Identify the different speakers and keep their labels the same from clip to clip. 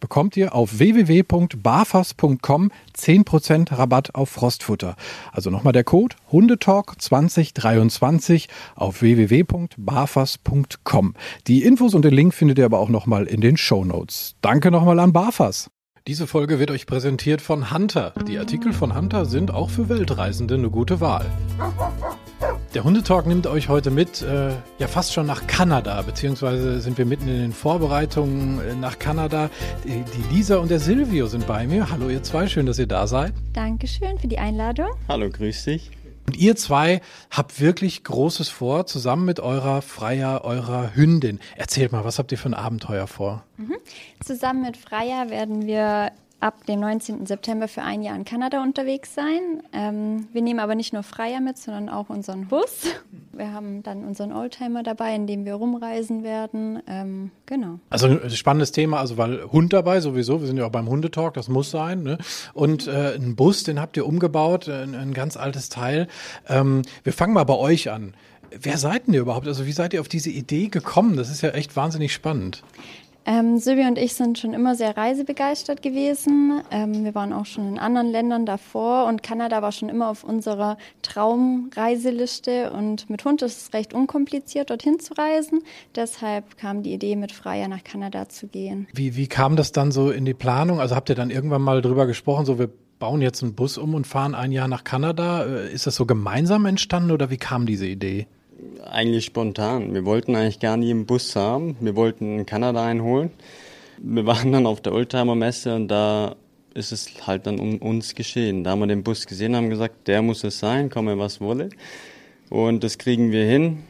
Speaker 1: bekommt ihr auf www.barfas.com 10% Rabatt auf Frostfutter. Also nochmal der Code Hundetalk 2023 auf www.barfas.com. Die Infos und den Link findet ihr aber auch nochmal in den Show Notes. Danke nochmal an Barfas. Diese Folge wird euch präsentiert von Hunter. Die Artikel von Hunter sind auch für Weltreisende eine gute Wahl. Der Hundetalk nimmt euch heute mit, äh, ja fast schon nach Kanada, beziehungsweise sind wir mitten in den Vorbereitungen äh, nach Kanada. Die, die, Lisa und der Silvio sind bei mir. Hallo ihr zwei, schön, dass ihr da seid.
Speaker 2: Dankeschön für die Einladung.
Speaker 3: Hallo, grüß dich.
Speaker 1: Und ihr zwei habt wirklich Großes vor, zusammen mit eurer Freier, eurer Hündin. Erzählt mal, was habt ihr für ein Abenteuer vor?
Speaker 2: Mhm. Zusammen mit Freier werden wir ab dem 19. September für ein Jahr in Kanada unterwegs sein. Ähm, wir nehmen aber nicht nur Freier mit, sondern auch unseren Bus. Wir haben dann unseren Oldtimer dabei, in dem wir rumreisen werden. Ähm, genau.
Speaker 1: Also ein spannendes Thema, also weil Hund dabei sowieso, wir sind ja auch beim Hundetalk, das muss sein. Ne? Und äh, ein Bus, den habt ihr umgebaut, ein, ein ganz altes Teil. Ähm, wir fangen mal bei euch an. Wer seid denn ihr überhaupt? Also wie seid ihr auf diese Idee gekommen? Das ist ja echt wahnsinnig spannend.
Speaker 2: Ähm, Silvia und ich sind schon immer sehr reisebegeistert gewesen. Ähm, wir waren auch schon in anderen Ländern davor und Kanada war schon immer auf unserer Traumreiseliste. Und mit Hund ist es recht unkompliziert, dorthin zu reisen. Deshalb kam die Idee, mit Freier nach Kanada zu gehen.
Speaker 1: Wie, wie kam das dann so in die Planung? Also habt ihr dann irgendwann mal drüber gesprochen, so wir bauen jetzt einen Bus um und fahren ein Jahr nach Kanada? Äh, ist das so gemeinsam entstanden oder wie kam diese Idee?
Speaker 3: Eigentlich spontan. Wir wollten eigentlich gar nie einen Bus haben. Wir wollten in Kanada einholen. Wir waren dann auf der Oldtimer-Messe und da ist es halt dann um uns geschehen. Da haben wir den Bus gesehen, haben gesagt, der muss es sein, komme was wolle. Und das kriegen wir hin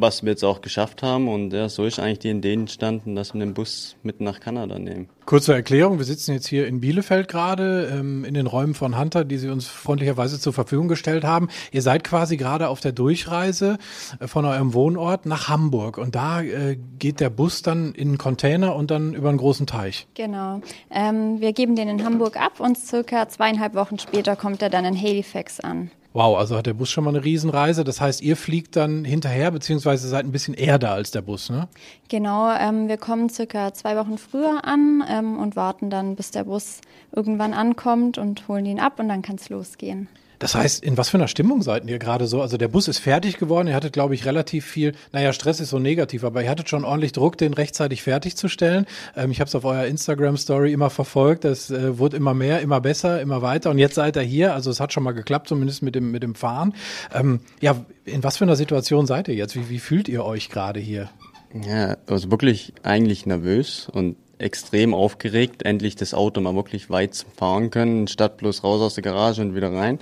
Speaker 3: was wir jetzt auch geschafft haben. Und ja, so ist eigentlich die Idee entstanden, dass wir den Bus mit nach Kanada nehmen.
Speaker 1: Kurze Erklärung, wir sitzen jetzt hier in Bielefeld gerade, ähm, in den Räumen von Hunter, die Sie uns freundlicherweise zur Verfügung gestellt haben. Ihr seid quasi gerade auf der Durchreise äh, von eurem Wohnort nach Hamburg. Und da äh, geht der Bus dann in einen Container und dann über einen großen Teich.
Speaker 2: Genau. Ähm, wir geben den in Hamburg ab und circa zweieinhalb Wochen später kommt er dann in Halifax an.
Speaker 1: Wow, also hat der Bus schon mal eine Riesenreise. Das heißt, ihr fliegt dann hinterher, beziehungsweise seid ein bisschen eher da als der Bus, ne?
Speaker 2: Genau, ähm, wir kommen circa zwei Wochen früher an ähm, und warten dann, bis der Bus irgendwann ankommt und holen ihn ab und dann kann es losgehen.
Speaker 1: Das heißt, in was für einer Stimmung seid ihr gerade so? Also der Bus ist fertig geworden, ihr hattet, glaube ich, relativ viel, naja, Stress ist so negativ, aber ihr hattet schon ordentlich Druck, den rechtzeitig fertigzustellen. Ähm, ich habe es auf eurer Instagram-Story immer verfolgt, das äh, wurde immer mehr, immer besser, immer weiter und jetzt seid ihr hier, also es hat schon mal geklappt, zumindest mit dem, mit dem Fahren. Ähm, ja, in was für einer Situation seid ihr jetzt? Wie, wie fühlt ihr euch gerade hier?
Speaker 3: Ja, also wirklich eigentlich nervös und extrem aufgeregt, endlich das Auto mal wirklich weit fahren können, statt bloß raus aus der Garage und wieder rein,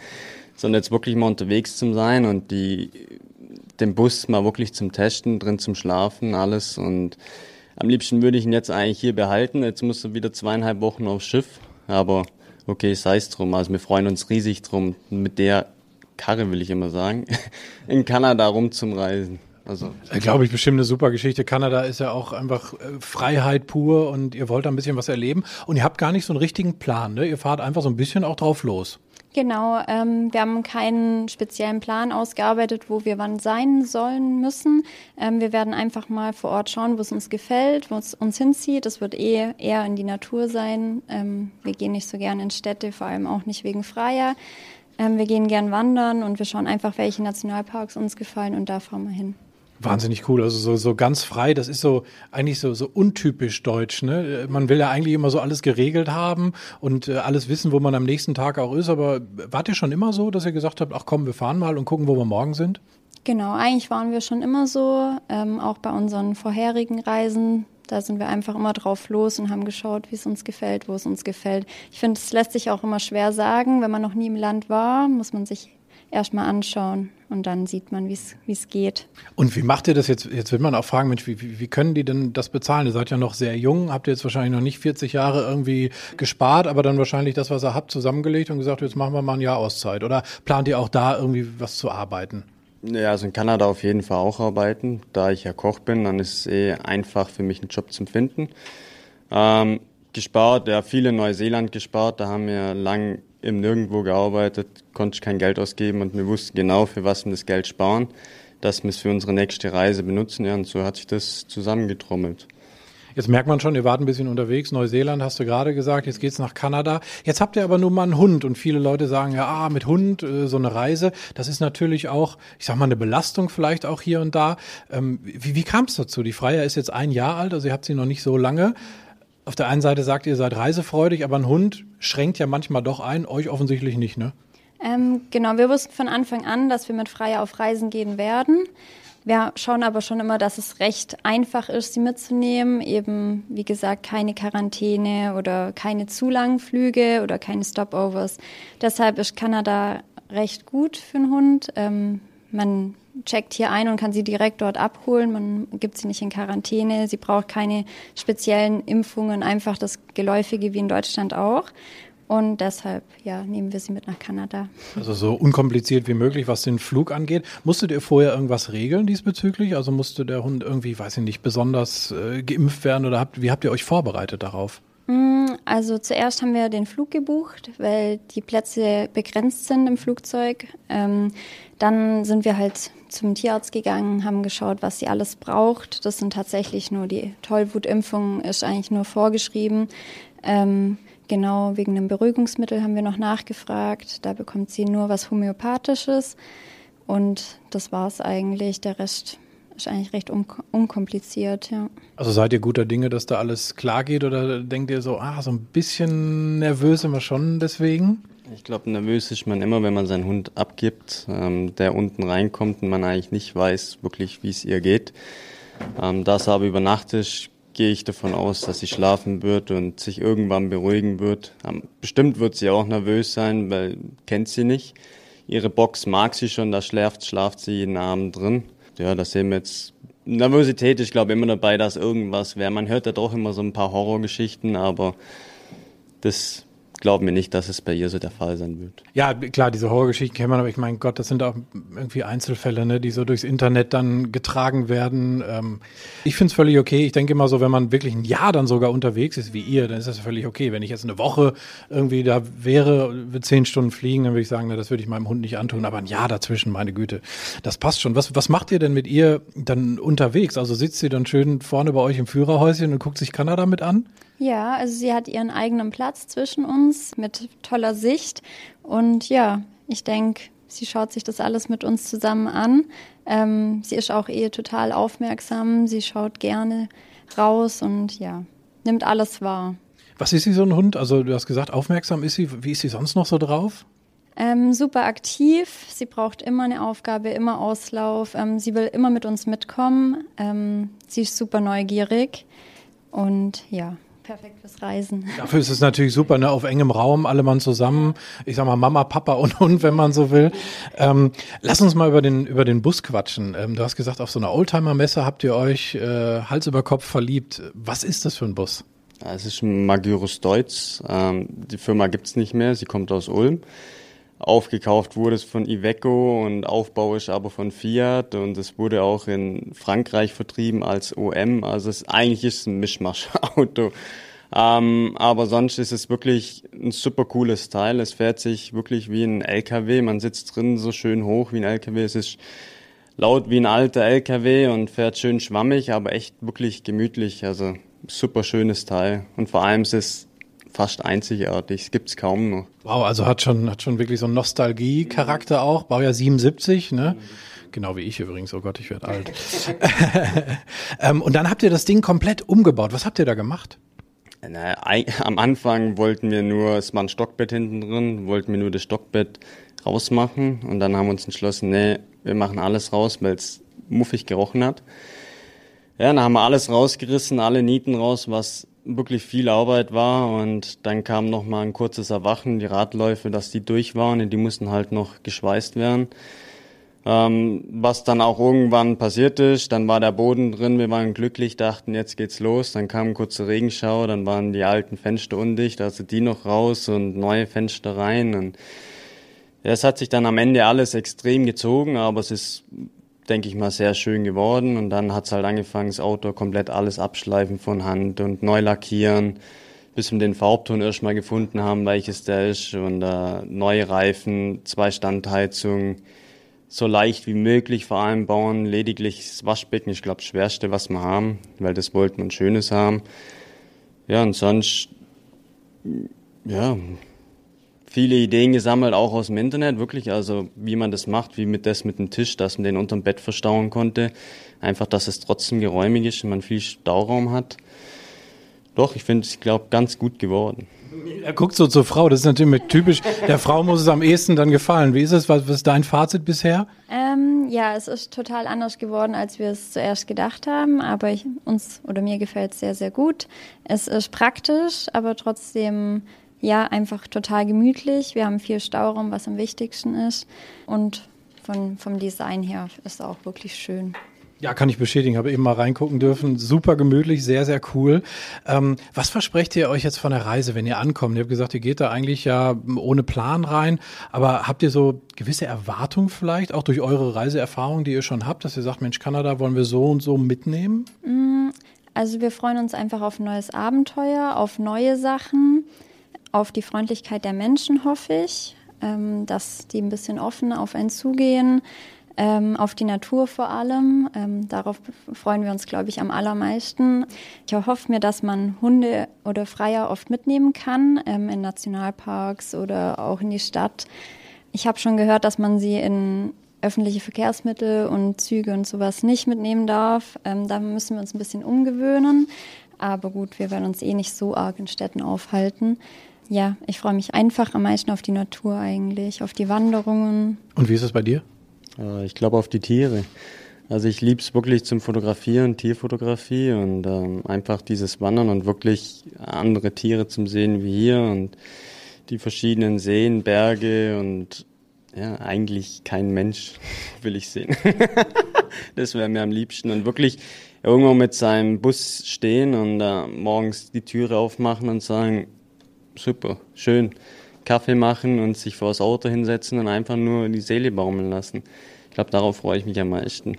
Speaker 3: sondern jetzt wirklich mal unterwegs zu sein und die, den Bus mal wirklich zum Testen, drin zum Schlafen, alles und am liebsten würde ich ihn jetzt eigentlich hier behalten. Jetzt muss er wieder zweieinhalb Wochen aufs Schiff, aber okay, sei es drum. Also wir freuen uns riesig drum, mit der Karre will ich immer sagen, in Kanada rumzumreisen.
Speaker 1: Also, glaube ich, bestimmt eine super Geschichte. Kanada ist ja auch einfach äh, Freiheit pur und ihr wollt da ein bisschen was erleben. Und ihr habt gar nicht so einen richtigen Plan, ne? Ihr fahrt einfach so ein bisschen auch drauf los.
Speaker 2: Genau, ähm, wir haben keinen speziellen Plan ausgearbeitet, wo wir wann sein sollen müssen. Ähm, wir werden einfach mal vor Ort schauen, wo es uns gefällt, wo es uns hinzieht. Es wird eh eher in die Natur sein. Ähm, wir gehen nicht so gern in Städte, vor allem auch nicht wegen Freier. Ähm, wir gehen gern wandern und wir schauen einfach, welche Nationalparks uns gefallen und da fahren wir hin.
Speaker 1: Wahnsinnig cool. Also so, so ganz frei. Das ist so eigentlich so, so untypisch deutsch. Ne? Man will ja eigentlich immer so alles geregelt haben und äh, alles wissen, wo man am nächsten Tag auch ist. Aber wart ihr schon immer so, dass ihr gesagt habt, ach komm, wir fahren mal und gucken, wo wir morgen sind?
Speaker 2: Genau, eigentlich waren wir schon immer so. Ähm, auch bei unseren vorherigen Reisen da sind wir einfach immer drauf los und haben geschaut, wie es uns gefällt, wo es uns gefällt. Ich finde, es lässt sich auch immer schwer sagen. Wenn man noch nie im Land war, muss man sich erstmal anschauen und dann sieht man, wie es geht.
Speaker 1: Und wie macht ihr das jetzt? Jetzt wird man auch fragen, Mensch, wie, wie können die denn das bezahlen? Ihr seid ja noch sehr jung, habt ihr jetzt wahrscheinlich noch nicht 40 Jahre irgendwie gespart, aber dann wahrscheinlich das, was ihr habt, zusammengelegt und gesagt, jetzt machen wir mal ein Jahr Auszeit. Oder plant ihr auch da irgendwie was zu arbeiten?
Speaker 3: Ja, also in Kanada auf jeden Fall auch arbeiten. Da ich ja Koch bin, dann ist es eh einfach für mich einen Job zu finden. Ähm, gespart, ja, viele in Neuseeland gespart. Da haben wir lang im Nirgendwo gearbeitet, konnte ich kein Geld ausgeben und wir wussten genau, für was wir das Geld sparen, dass wir es für unsere nächste Reise benutzen. Ja, und so hat sich das zusammengetrommelt.
Speaker 1: Jetzt merkt man schon, ihr wart ein bisschen unterwegs. Neuseeland hast du gerade gesagt, jetzt geht's nach Kanada. Jetzt habt ihr aber nur mal einen Hund und viele Leute sagen ja, ah, mit Hund äh, so eine Reise, das ist natürlich auch, ich sag mal, eine Belastung vielleicht auch hier und da. Ähm, wie wie kam es dazu? Die Freier ist jetzt ein Jahr alt, also ihr habt sie noch nicht so lange. Auf der einen Seite sagt ihr, seid reisefreudig, aber ein Hund schränkt ja manchmal doch ein, euch offensichtlich nicht, ne?
Speaker 2: Ähm, genau, wir wussten von Anfang an, dass wir mit Freier auf Reisen gehen werden. Wir schauen aber schon immer, dass es recht einfach ist, sie mitzunehmen. Eben, wie gesagt, keine Quarantäne oder keine zu langen Flüge oder keine Stopovers. Deshalb ist Kanada recht gut für einen Hund. Ähm, man checkt hier ein und kann sie direkt dort abholen. Man gibt sie nicht in Quarantäne. Sie braucht keine speziellen Impfungen, einfach das Geläufige wie in Deutschland auch. Und deshalb, ja, nehmen wir sie mit nach Kanada.
Speaker 1: Also so unkompliziert wie möglich, was den Flug angeht. Musstet ihr vorher irgendwas regeln diesbezüglich? Also musste der Hund irgendwie, weiß ich nicht, besonders äh, geimpft werden oder habt, wie habt ihr euch vorbereitet darauf?
Speaker 2: Mm, also zuerst haben wir den Flug gebucht, weil die Plätze begrenzt sind im Flugzeug. Ähm, dann sind wir halt zum Tierarzt gegangen, haben geschaut, was sie alles braucht. Das sind tatsächlich nur die Tollwutimpfung, ist eigentlich nur vorgeschrieben. Ähm, Genau, wegen einem Beruhigungsmittel haben wir noch nachgefragt. Da bekommt sie nur was Homöopathisches. Und das war es eigentlich. Der Rest ist eigentlich recht un unkompliziert, ja.
Speaker 1: Also seid ihr guter Dinge, dass da alles klar geht oder denkt ihr so, ah, so ein bisschen nervös immer schon deswegen?
Speaker 3: Ich glaube, nervös ist man immer, wenn man seinen Hund abgibt, ähm, der unten reinkommt und man eigentlich nicht weiß wirklich, wie es ihr geht. Ähm, da es aber über Nacht ist, gehe ich davon aus, dass sie schlafen wird und sich irgendwann beruhigen wird. Bestimmt wird sie auch nervös sein, weil kennt sie nicht. Ihre Box mag sie schon, da schläft, schlaft sie jeden Abend drin. Ja, da sehen wir jetzt Nervosität, ich glaube immer dabei, dass irgendwas wäre. Man hört ja doch immer so ein paar Horrorgeschichten, aber das glaube mir nicht, dass es bei ihr so der Fall sein wird.
Speaker 1: Ja, klar, diese Horrorgeschichten kennt man, aber ich meine Gott, das sind auch irgendwie Einzelfälle, ne, die so durchs Internet dann getragen werden. Ähm, ich finde es völlig okay. Ich denke immer so, wenn man wirklich ein Jahr dann sogar unterwegs ist, wie ihr, dann ist das völlig okay. Wenn ich jetzt eine Woche irgendwie da wäre, zehn Stunden fliegen, dann würde ich sagen, na, das würde ich meinem Hund nicht antun, aber ein Jahr dazwischen, meine Güte, das passt schon. Was, was macht ihr denn mit ihr dann unterwegs? Also sitzt sie dann schön vorne bei euch im Führerhäuschen und guckt sich Kanada mit an?
Speaker 2: Ja, also sie hat ihren eigenen Platz zwischen uns mit toller Sicht. Und ja, ich denke, sie schaut sich das alles mit uns zusammen an. Ähm, sie ist auch eh total aufmerksam. Sie schaut gerne raus und ja, nimmt alles wahr.
Speaker 1: Was ist sie so ein Hund? Also du hast gesagt, aufmerksam ist sie. Wie ist sie sonst noch so drauf?
Speaker 2: Ähm, super aktiv. Sie braucht immer eine Aufgabe, immer Auslauf. Ähm, sie will immer mit uns mitkommen. Ähm, sie ist super neugierig und ja, perfekt fürs Reisen.
Speaker 1: Dafür ist es natürlich super, ne? auf engem Raum, alle Mann zusammen. Ich sag mal Mama, Papa und Hund, wenn man so will. Ähm, lass uns mal über den, über den Bus quatschen. Ähm, du hast gesagt, auf so einer Oldtimer-Messe habt ihr euch äh, Hals über Kopf verliebt. Was ist das für ein Bus?
Speaker 3: Es ist ein Magyrus Deutz. Ähm, die Firma gibt's nicht mehr, sie kommt aus Ulm. Aufgekauft wurde es von Iveco und aufbauisch aber von Fiat und es wurde auch in Frankreich vertrieben als OM. Also es eigentlich ist ein Mischmasch-Auto. Ähm, aber sonst ist es wirklich ein super cooles Teil. Es fährt sich wirklich wie ein LKW. Man sitzt drin so schön hoch wie ein LKW. Es ist laut wie ein alter LKW und fährt schön schwammig, aber echt wirklich gemütlich. Also super schönes Teil. Und vor allem ist es fast einzigartig. Es gibt es kaum noch.
Speaker 1: Wow, also hat schon, hat schon wirklich so einen Nostalgie-Charakter auch. Baujahr 77, ne? Genau wie ich übrigens. Oh Gott, ich werde alt. ähm, und dann habt ihr das Ding komplett umgebaut. Was habt ihr da gemacht?
Speaker 3: Na, am Anfang wollten wir nur, es war ein Stockbett hinten drin, wollten wir nur das Stockbett rausmachen und dann haben wir uns entschlossen, nee, wir machen alles raus, weil es muffig gerochen hat. Ja, dann haben wir alles rausgerissen, alle Nieten raus, was wirklich viel Arbeit war und dann kam noch mal ein kurzes Erwachen, die Radläufe, dass die durch waren und die mussten halt noch geschweißt werden. Ähm, was dann auch irgendwann passiert ist, dann war der Boden drin, wir waren glücklich, dachten, jetzt geht's los. Dann kam ein kurzer Regenschauer, dann waren die alten Fenster undicht, also die noch raus und neue Fenster rein. Und es hat sich dann am Ende alles extrem gezogen, aber es ist, denke ich mal, sehr schön geworden. Und dann hat's halt angefangen, das Auto komplett alles abschleifen von Hand und neu lackieren, bis wir den Farbton erstmal gefunden haben, welches der ist. Und äh, neue Reifen, zwei Standheizungen so leicht wie möglich vor allem bauen. Lediglich das Waschbecken, ich glaube, das Schwerste, was wir haben, weil das wollten wir Schönes haben. Ja, und sonst, ja, viele Ideen gesammelt, auch aus dem Internet, wirklich, also wie man das macht, wie mit das mit dem Tisch, dass man den unterm Bett verstauen konnte. Einfach, dass es trotzdem geräumig ist und man viel Stauraum hat. Doch, ich finde es, ich glaube, ganz gut geworden.
Speaker 1: Er guckt so zur Frau, das ist natürlich typisch. Der Frau muss es am ehesten dann gefallen. Wie ist es? Was, was ist dein Fazit bisher?
Speaker 2: Ähm, ja, es ist total anders geworden, als wir es zuerst gedacht haben. Aber ich, uns oder mir gefällt es sehr, sehr gut. Es ist praktisch, aber trotzdem ja einfach total gemütlich. Wir haben viel Stauraum, was am wichtigsten ist. Und von, vom Design her ist es auch wirklich schön.
Speaker 1: Ja, kann ich bestätigen. Habe eben mal reingucken dürfen. Super gemütlich, sehr, sehr cool. Ähm, was versprecht ihr euch jetzt von der Reise, wenn ihr ankommt? Ihr habt gesagt, ihr geht da eigentlich ja ohne Plan rein. Aber habt ihr so gewisse Erwartungen vielleicht, auch durch eure Reiseerfahrung, die ihr schon habt, dass ihr sagt, Mensch, Kanada wollen wir so und so mitnehmen?
Speaker 2: Mm, also wir freuen uns einfach auf ein neues Abenteuer, auf neue Sachen, auf die Freundlichkeit der Menschen, hoffe ich. Ähm, dass die ein bisschen offen auf einen zugehen ähm, auf die Natur vor allem. Ähm, darauf freuen wir uns, glaube ich, am allermeisten. Ich erhoffe mir, dass man Hunde oder Freier oft mitnehmen kann, ähm, in Nationalparks oder auch in die Stadt. Ich habe schon gehört, dass man sie in öffentliche Verkehrsmittel und Züge und sowas nicht mitnehmen darf. Ähm, da müssen wir uns ein bisschen umgewöhnen. Aber gut, wir werden uns eh nicht so arg in Städten aufhalten. Ja, ich freue mich einfach am meisten auf die Natur eigentlich, auf die Wanderungen.
Speaker 1: Und wie ist es bei dir?
Speaker 3: Äh, ich glaube auf die Tiere. Also ich liebe es wirklich zum Fotografieren, Tierfotografie und ähm, einfach dieses Wandern und wirklich andere Tiere zum Sehen wie hier und die verschiedenen Seen, Berge und ja, eigentlich kein Mensch will ich sehen. das wäre mir am liebsten und wirklich irgendwo mit seinem Bus stehen und äh, morgens die Türe aufmachen und sagen, super, schön, Kaffee machen und sich vor das Auto hinsetzen und einfach nur die Seele baumeln lassen. Ich glaube, darauf freue ich mich am meisten.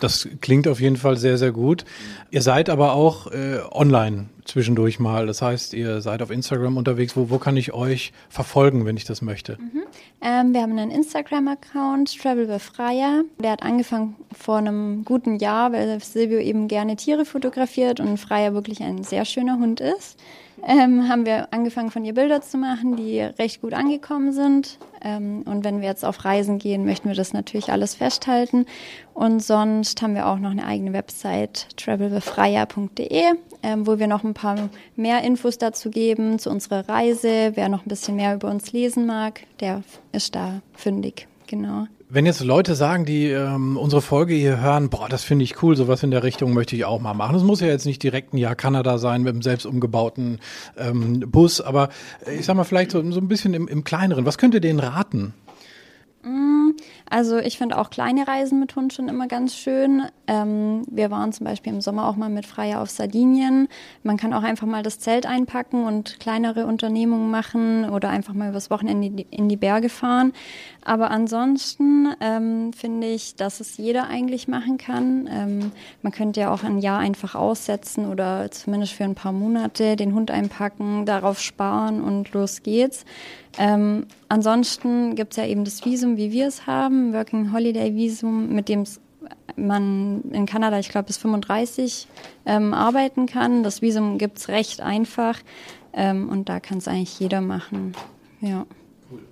Speaker 1: Das klingt auf jeden Fall sehr, sehr gut. Ihr seid aber auch äh, online zwischendurch mal. Das heißt, ihr seid auf Instagram unterwegs. Wo, wo kann ich euch verfolgen, wenn ich das möchte?
Speaker 2: Mhm. Ähm, wir haben einen Instagram-Account, Travel Befreier. Der hat angefangen vor einem guten Jahr, weil Silvio eben gerne Tiere fotografiert und Freier wirklich ein sehr schöner Hund ist ähm, haben wir angefangen von ihr Bilder zu machen, die recht gut angekommen sind. Ähm, und wenn wir jetzt auf Reisen gehen, möchten wir das natürlich alles festhalten. Und sonst haben wir auch noch eine eigene Website, travelbefreier.de, ähm, wo wir noch ein paar mehr Infos dazu geben, zu unserer Reise. Wer noch ein bisschen mehr über uns lesen mag, der ist da fündig. Genau.
Speaker 1: Wenn jetzt Leute sagen, die ähm, unsere Folge hier hören, boah, das finde ich cool, sowas in der Richtung möchte ich auch mal machen. Es muss ja jetzt nicht direkt ein Jahr Kanada sein mit einem selbst umgebauten ähm, Bus, aber ich sag mal vielleicht so, so ein bisschen im, im kleineren. Was könnt ihr denen raten?
Speaker 2: Also ich finde auch kleine Reisen mit Hund schon immer ganz schön. Ähm, wir waren zum Beispiel im Sommer auch mal mit Freier auf Sardinien. Man kann auch einfach mal das Zelt einpacken und kleinere Unternehmungen machen oder einfach mal übers Wochenende in die, in die Berge fahren. Aber ansonsten ähm, finde ich, dass es jeder eigentlich machen kann. Ähm, man könnte ja auch ein Jahr einfach aussetzen oder zumindest für ein paar Monate den Hund einpacken, darauf sparen und los geht's. Ähm, ansonsten gibt es ja eben das Visum, wie wir es haben, Working Holiday Visum, mit dem man in Kanada, ich glaube, bis 35 ähm, arbeiten kann. Das Visum gibt es recht einfach. Ähm, und da kann es eigentlich jeder machen. Ja.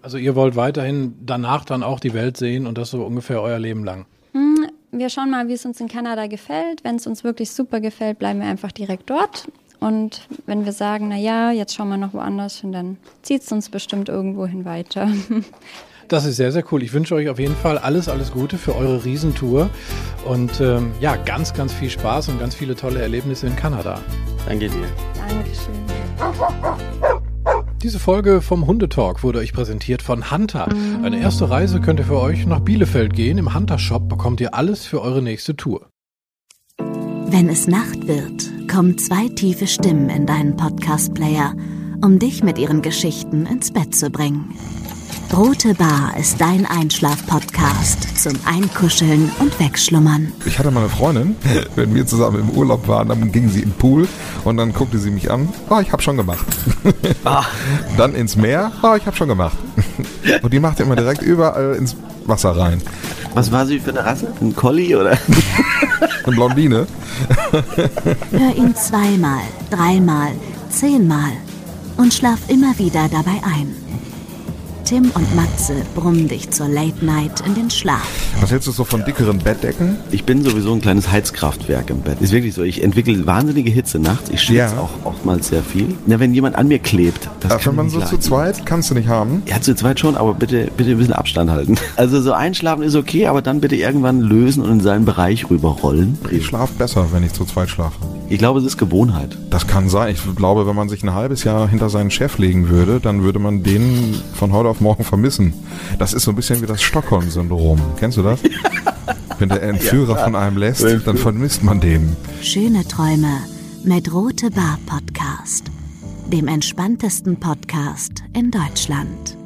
Speaker 1: Also ihr wollt weiterhin danach dann auch die Welt sehen und das so ungefähr euer Leben lang?
Speaker 2: Hm, wir schauen mal, wie es uns in Kanada gefällt. Wenn es uns wirklich super gefällt, bleiben wir einfach direkt dort. Und wenn wir sagen, na ja, jetzt schauen wir noch woanders hin, dann zieht es uns bestimmt irgendwo hin weiter.
Speaker 1: Das ist sehr, sehr cool. Ich wünsche euch auf jeden Fall alles, alles Gute für eure Riesentour und ähm, ja, ganz, ganz viel Spaß und ganz viele tolle Erlebnisse in Kanada.
Speaker 3: Danke dir.
Speaker 2: Dankeschön.
Speaker 1: Diese Folge vom Hundetalk wurde euch präsentiert von Hunter. Eine erste Reise könnt ihr für euch nach Bielefeld gehen. Im Hunter Shop bekommt ihr alles für eure nächste Tour.
Speaker 4: Wenn es Nacht wird, kommen zwei tiefe Stimmen in deinen Podcast-Player, um dich mit ihren Geschichten ins Bett zu bringen. Rote Bar ist dein Einschlaf-Podcast zum Einkuscheln und Wegschlummern.
Speaker 5: Ich hatte mal eine Freundin, wenn wir zusammen im Urlaub waren, dann ging sie in den Pool und dann guckte sie mich an. Ah, ich hab schon gemacht. Dann ins Meer. Ah, ich hab schon gemacht. Und die macht immer direkt überall ins Wasser rein.
Speaker 6: Was war sie für eine Rasse? Ein Collie oder?
Speaker 5: Eine Blondine.
Speaker 4: Hör ihn zweimal, dreimal, zehnmal und schlaf immer wieder dabei ein. Tim und Matze brummen dich zur Late Night in den Schlaf.
Speaker 5: Was hältst du so von dickeren Bettdecken?
Speaker 6: Ich bin sowieso ein kleines Heizkraftwerk im Bett. Ist wirklich so. Ich entwickle wahnsinnige Hitze nachts. Ich schwitze
Speaker 5: Ja.
Speaker 6: auch oftmals sehr viel. Na, wenn jemand an mir klebt, das
Speaker 5: Ach,
Speaker 6: kann
Speaker 5: wenn man so zu
Speaker 6: leiden.
Speaker 5: zweit, kannst du nicht haben.
Speaker 6: Ja, zu zweit schon, aber bitte, bitte ein bisschen Abstand halten. Also so einschlafen ist okay, aber dann bitte irgendwann lösen und in seinen Bereich rüberrollen.
Speaker 5: Ich schlafe besser, wenn ich zu zweit schlafe.
Speaker 6: Ich glaube, es ist Gewohnheit.
Speaker 5: Das kann sein. Ich glaube, wenn man sich ein halbes Jahr hinter seinen Chef legen würde, dann würde man den von heute auf morgen vermissen. Das ist so ein bisschen wie das Stockholm-Syndrom. Kennst du das? Wenn der Entführer von einem lässt, dann vermisst man den.
Speaker 4: Schöne Träume mit Rote Bar Podcast, dem entspanntesten Podcast in Deutschland.